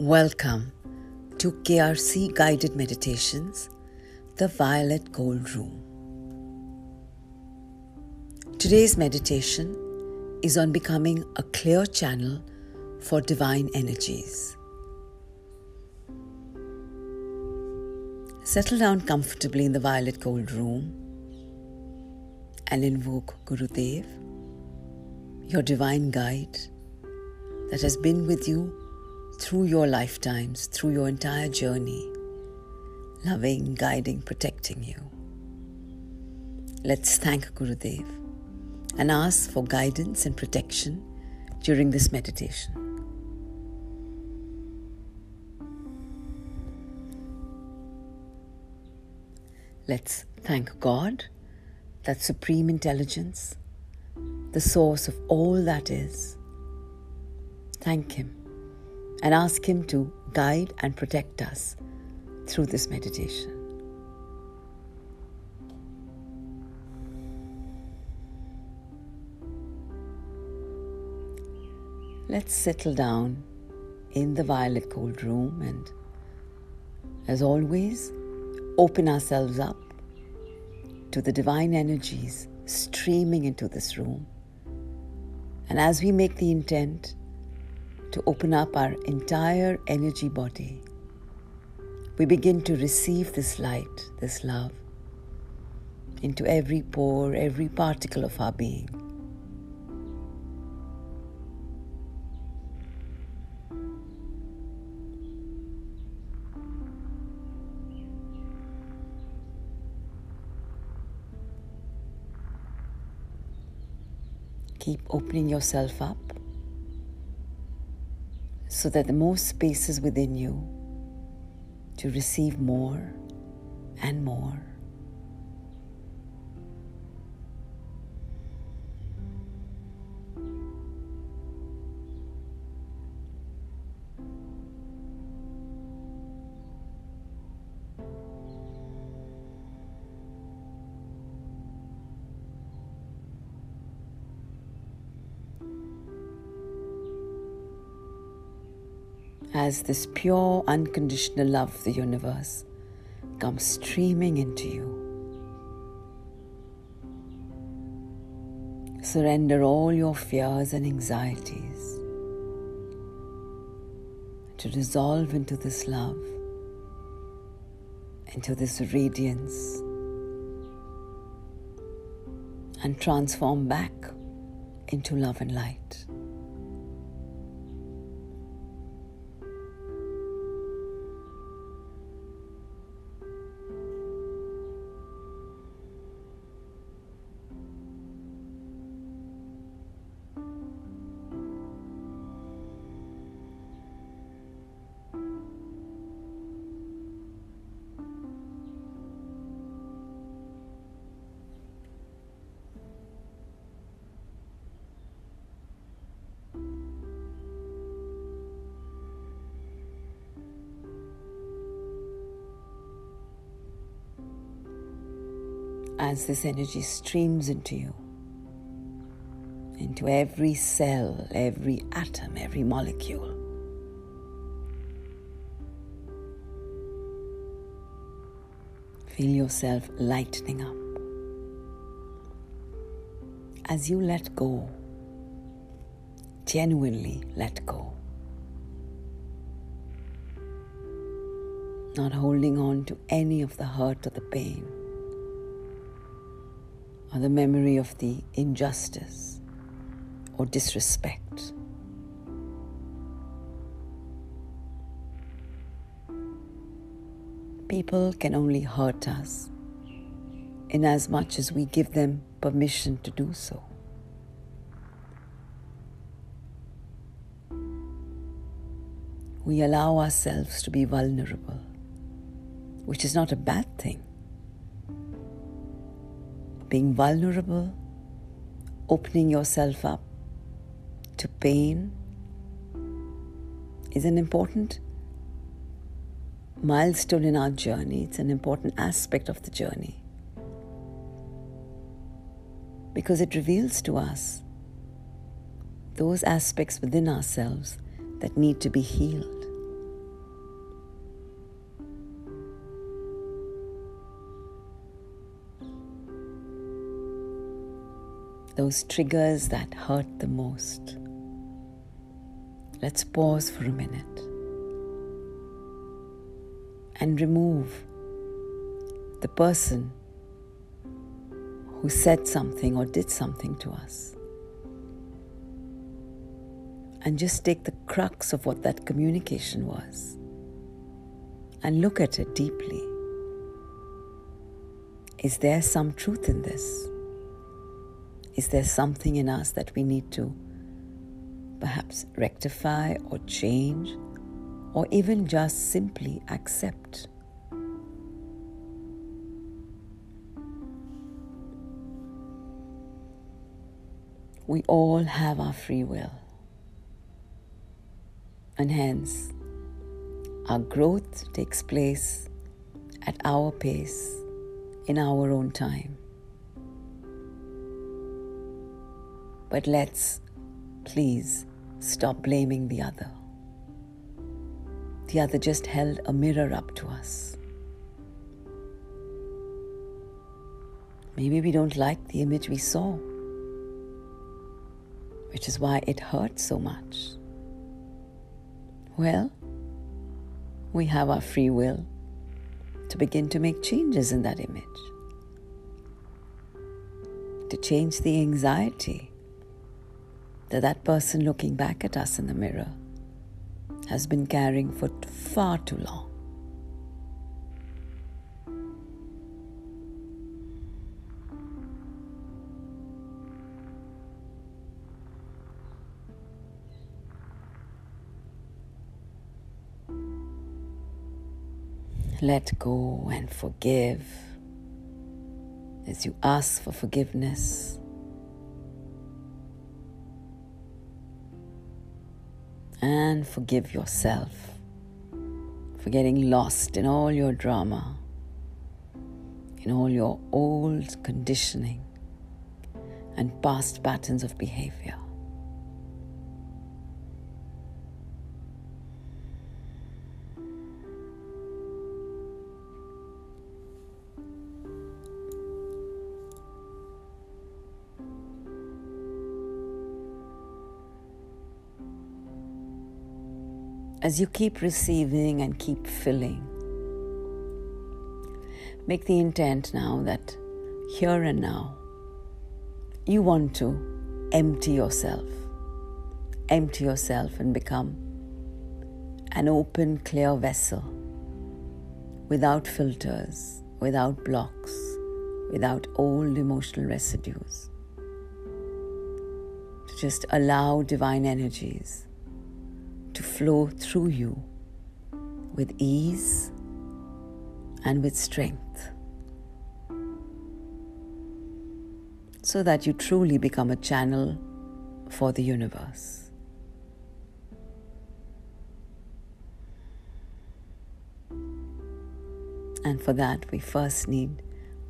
Welcome to KRC Guided Meditations, the Violet Gold Room. Today's meditation is on becoming a clear channel for divine energies. Settle down comfortably in the Violet Gold Room and invoke Gurudev, your divine guide that has been with you through your lifetimes, through your entire journey, loving, guiding, protecting you. Let's thank Gurudev and ask for guidance and protection during this meditation. Let's thank God, that supreme intelligence, the source of all that is. Thank Him and ask Him to guide and protect us through this meditation. Let's settle down in the violet gold room and, as always, open ourselves up to the divine energies streaming into this room. And as we make the intent to open up our entire energy body, we begin to receive this light, this love, into every pore, every particle of our being. Keep opening yourself up so that the more space is within you to receive more and more. As this pure, unconditional love of the universe comes streaming into you. Surrender all your fears and anxieties to dissolve into this love, into this radiance, and transform back into love and light. As this energy streams into you, into every cell, every atom, every molecule. Feel yourself lightening up. As you let go, genuinely let go. Not holding on to any of the hurt or the pain or the memory of the injustice or disrespect. People can only hurt us in as much as we give them permission to do so. We allow ourselves to be vulnerable, which is not a bad thing being vulnerable, opening yourself up to pain is an important milestone in our journey. It's an important aspect of the journey because it reveals to us those aspects within ourselves that need to be healed. Those triggers that hurt the most. Let's pause for a minute and remove the person who said something or did something to us. And just take the crux of what that communication was and look at it deeply. Is there some truth in this? Is there something in us that we need to perhaps rectify or change or even just simply accept? We all have our free will. And hence, our growth takes place at our pace, in our own time. But let's please stop blaming the other. The other just held a mirror up to us. Maybe we don't like the image we saw which is why it hurts so much. Well, we have our free will to begin to make changes in that image, to change the anxiety that that person looking back at us in the mirror has been carrying for far too long. Let go and forgive as you ask for forgiveness. And forgive yourself for getting lost in all your drama, in all your old conditioning and past patterns of behavior. As you keep receiving and keep filling, make the intent now that here and now you want to empty yourself. Empty yourself and become an open, clear vessel without filters, without blocks, without old emotional residues. To just allow divine energies to flow through you with ease and with strength so that you truly become a channel for the universe. And for that, we first need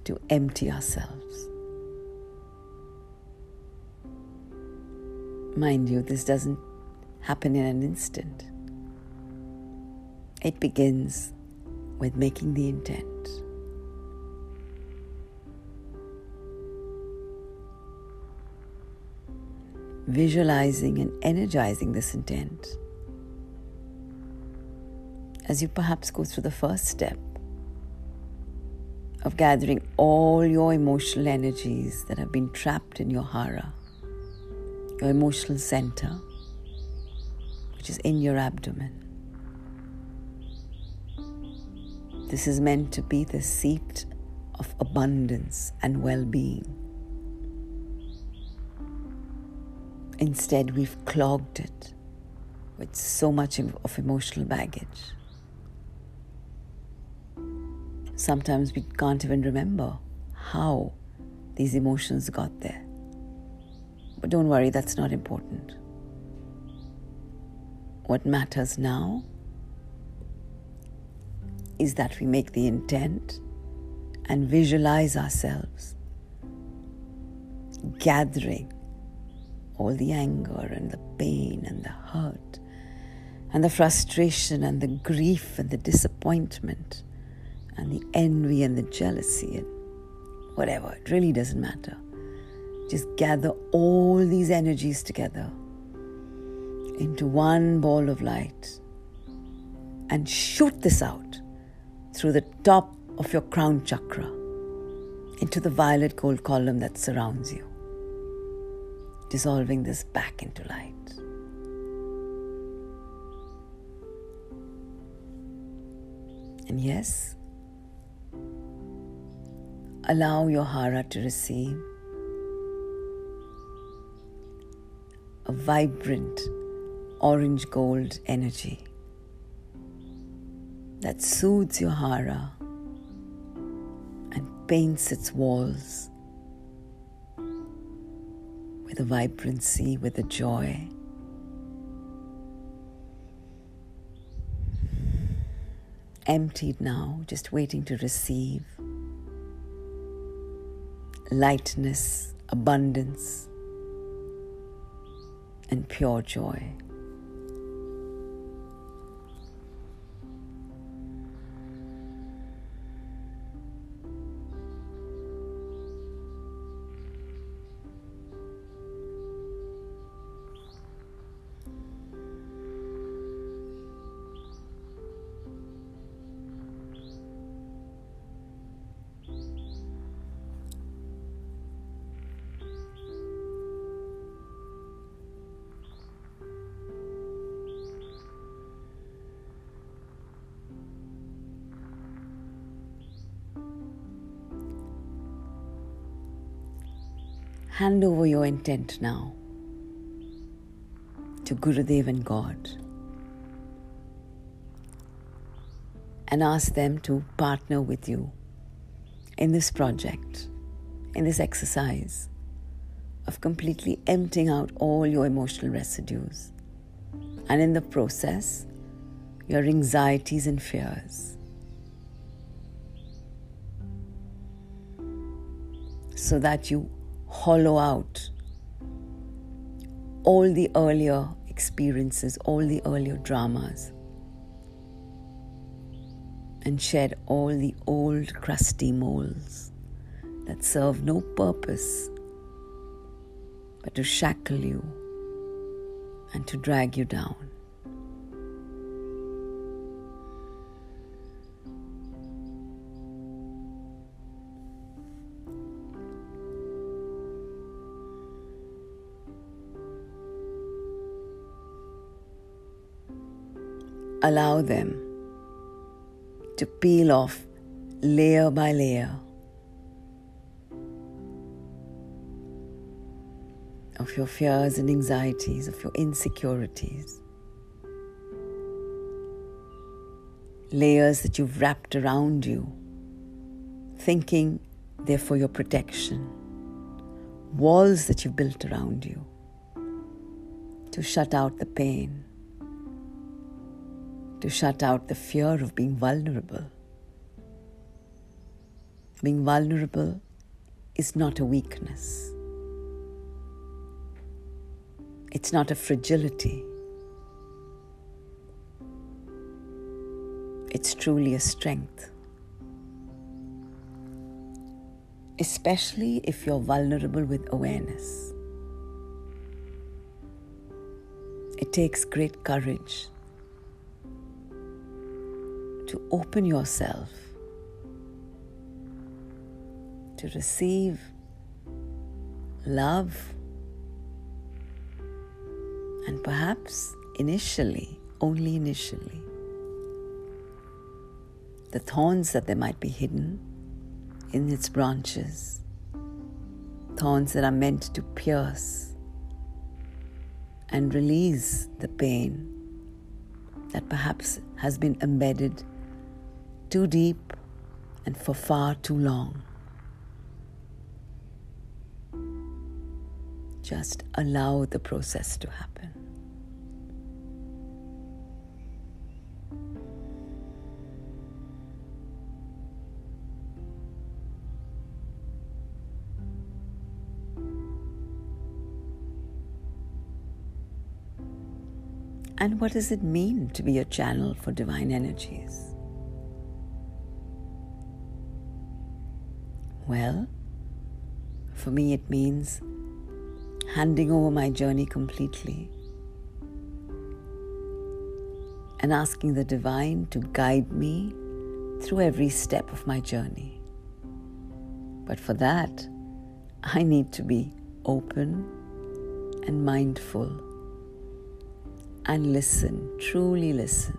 to empty ourselves. Mind you, this doesn't happen in an instant. It begins with making the intent. Visualizing and energizing this intent as you perhaps go through the first step of gathering all your emotional energies that have been trapped in your hara, your emotional center which is in your abdomen. This is meant to be the seat of abundance and well being. Instead, we've clogged it with so much of emotional baggage. Sometimes we can't even remember how these emotions got there. But don't worry, that's not important. What matters now is that we make the intent and visualize ourselves gathering all the anger and the pain and the hurt and the frustration and the grief and the disappointment and the envy and the jealousy and whatever. It really doesn't matter. just gather all these energies together into one ball of light and shoot this out through the top of your crown chakra into the violet gold column that surrounds you, dissolving this back into light. And yes, allow your hara to receive a vibrant orange gold energy that soothes your hara and paints its walls with a vibrancy, with a joy. Emptied now, just waiting to receive lightness, abundance, and pure joy. Hand over your intent now to Gurudev and God and ask them to partner with you in this project, in this exercise of completely emptying out all your emotional residues. And in the process, your anxieties and fears. So that you hollow out all the earlier experiences, all the earlier dramas, and shed all the old crusty molds that serve no purpose but to shackle you and to drag you down. Allow them to peel off layer by layer of your fears and anxieties, of your insecurities. Layers that you've wrapped around you, thinking they're for your protection. Walls that you've built around you to shut out the pain to shut out the fear of being vulnerable. Being vulnerable is not a weakness, it's not a fragility. It's truly a strength. Especially if you're vulnerable with awareness. It takes great courage to open yourself to receive love and perhaps initially, only initially, the thorns that there might be hidden in its branches, thorns that are meant to pierce and release the pain that perhaps has been embedded too deep and for far too long. Just allow the process to happen. And what does it mean to be a channel for divine energies? Well, for me, it means handing over my journey completely and asking the divine to guide me through every step of my journey. But for that, I need to be open and mindful and listen, truly listen.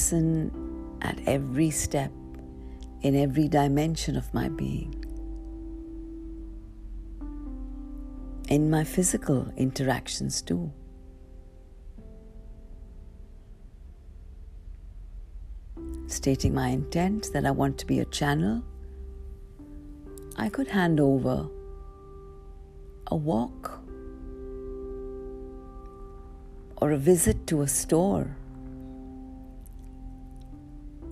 Listen at every step in every dimension of my being. In my physical interactions, too. Stating my intent that I want to be a channel, I could hand over a walk or a visit to a store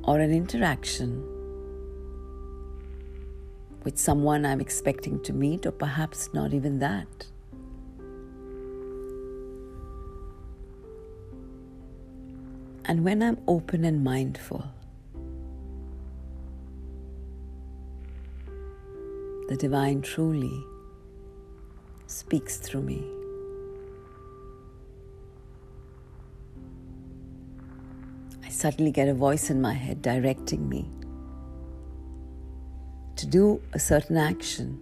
or an interaction with someone I'm expecting to meet, or perhaps not even that. And when I'm open and mindful, the divine truly speaks through me. Suddenly get a voice in my head directing me to do a certain action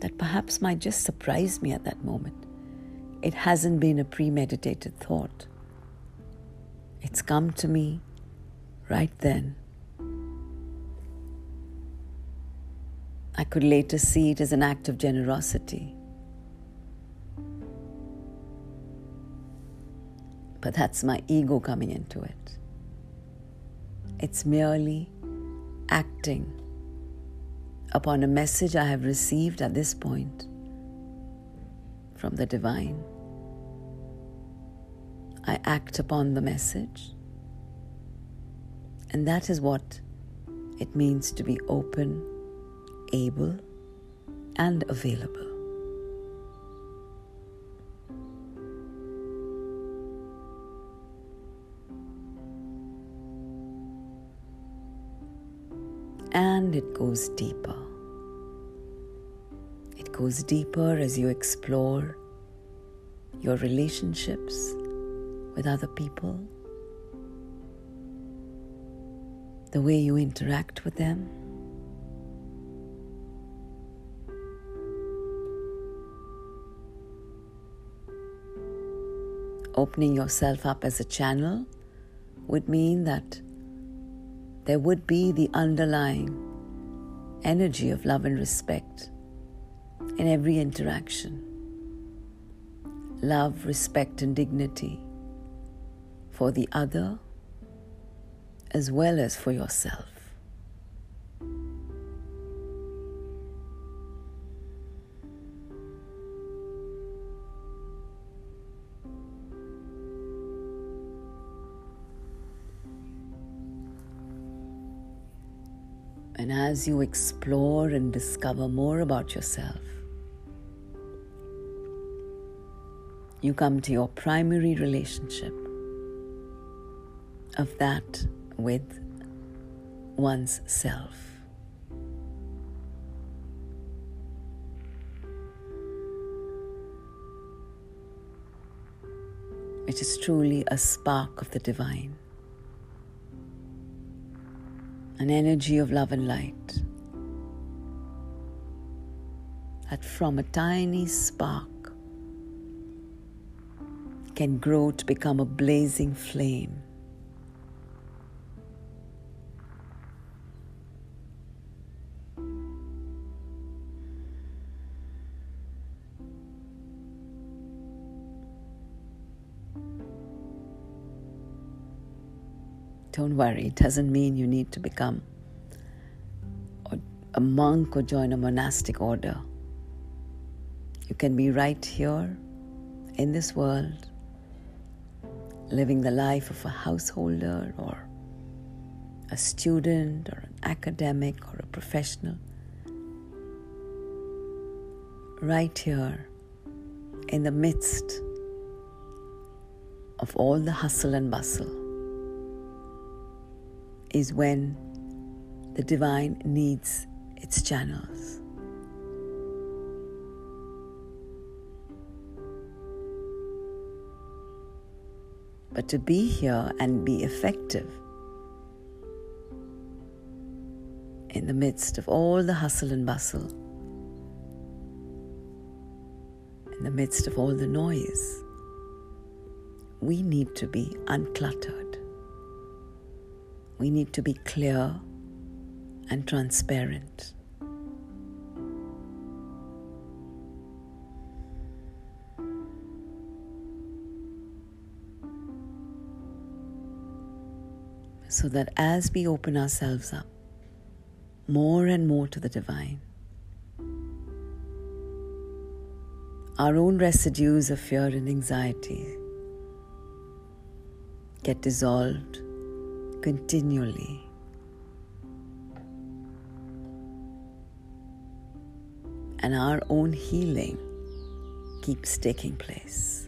that perhaps might just surprise me at that moment. It hasn't been a premeditated thought. It's come to me right then. I could later see it as an act of generosity. But that's my ego coming into it. It's merely acting upon a message I have received at this point from the divine. I act upon the message, and that is what it means to be open, able, and available. And it goes deeper. It goes deeper as you explore your relationships with other people, the way you interact with them. Opening yourself up as a channel would mean that there would be the underlying energy of love and respect in every interaction. Love, respect, and dignity for the other as well as for yourself. And as you explore and discover more about yourself, you come to your primary relationship of that with one's self. Which is truly a spark of the divine an energy of love and light that from a tiny spark can grow to become a blazing flame. Don't worry, it doesn't mean you need to become a monk or join a monastic order. You can be right here in this world, living the life of a householder or a student or an academic or a professional, right here in the midst of all the hustle and bustle is when the divine needs its channels. But to be here and be effective in the midst of all the hustle and bustle, in the midst of all the noise, we need to be uncluttered. We need to be clear and transparent. So that as we open ourselves up more and more to the divine, our own residues of fear and anxiety get dissolved continually. And our own healing keeps taking place.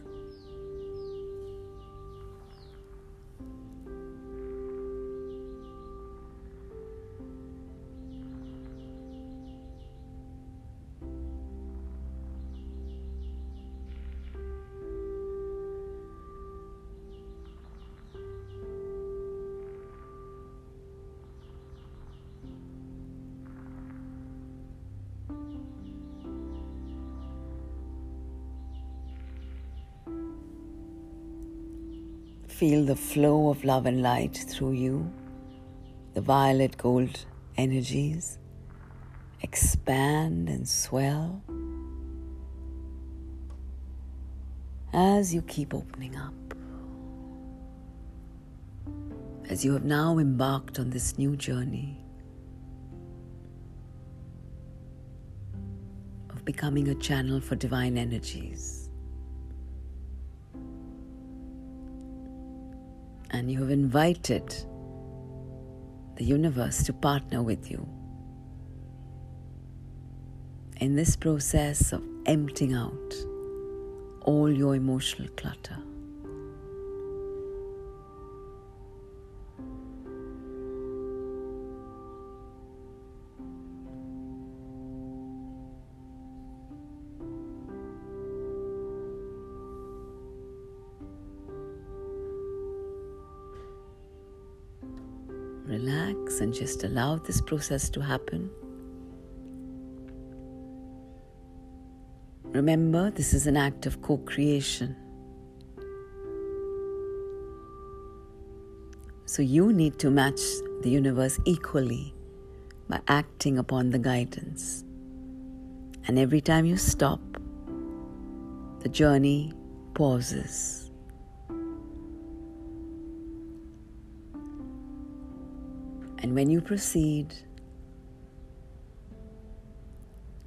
Feel the flow of love and light through you, the violet gold energies expand and swell as you keep opening up. As you have now embarked on this new journey of becoming a channel for divine energies. And you have invited the universe to partner with you in this process of emptying out all your emotional clutter. Just allow this process to happen. Remember, this is an act of co creation. So you need to match the universe equally by acting upon the guidance. And every time you stop, the journey pauses. And when you proceed,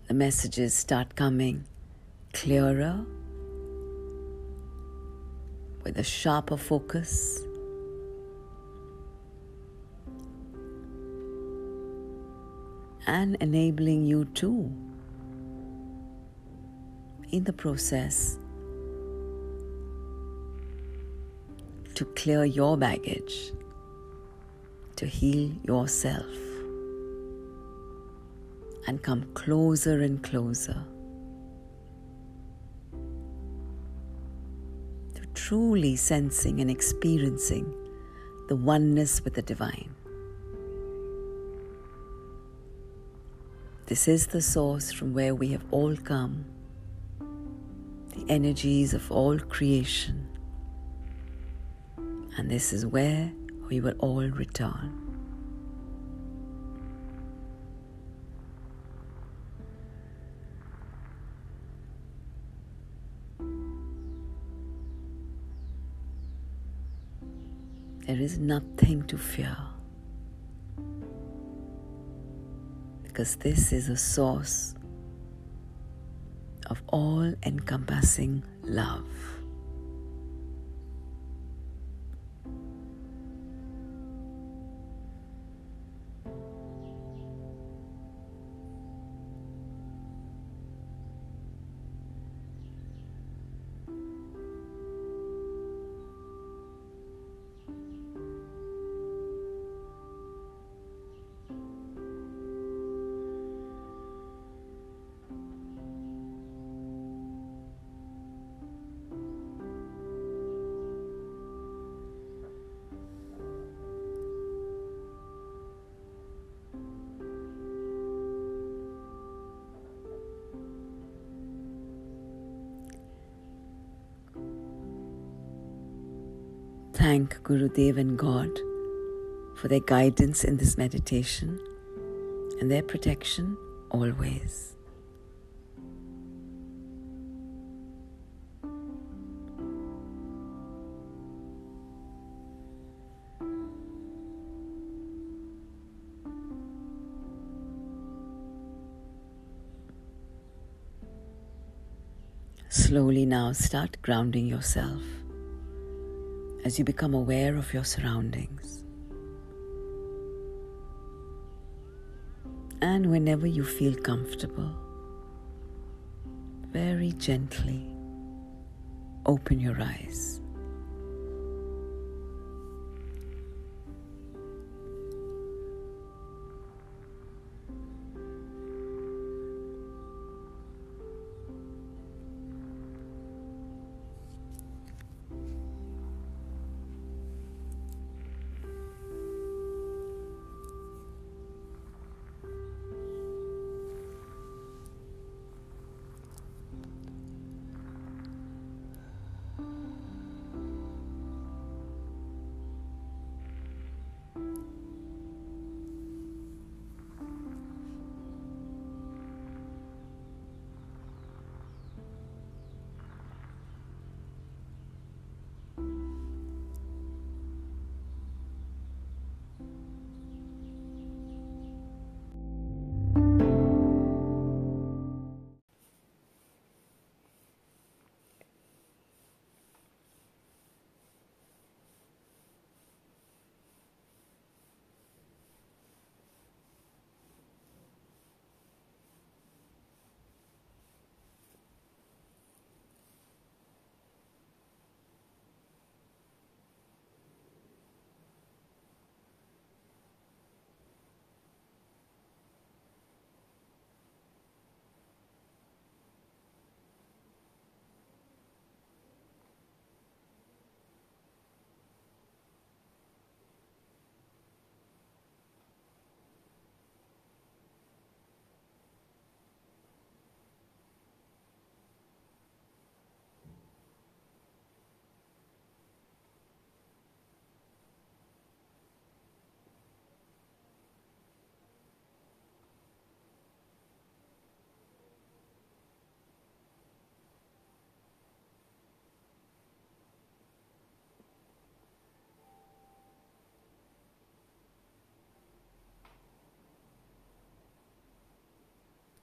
the messages start coming clearer with a sharper focus. And enabling you to, in the process, to clear your baggage to heal yourself and come closer and closer to truly sensing and experiencing the oneness with the divine. This is the source from where we have all come, the energies of all creation. And this is where we will all return. There is nothing to fear because this is a source of all encompassing love. Thank Gurudev and God for their guidance in this meditation and their protection always. Slowly now start grounding yourself as you become aware of your surroundings. And whenever you feel comfortable, very gently open your eyes.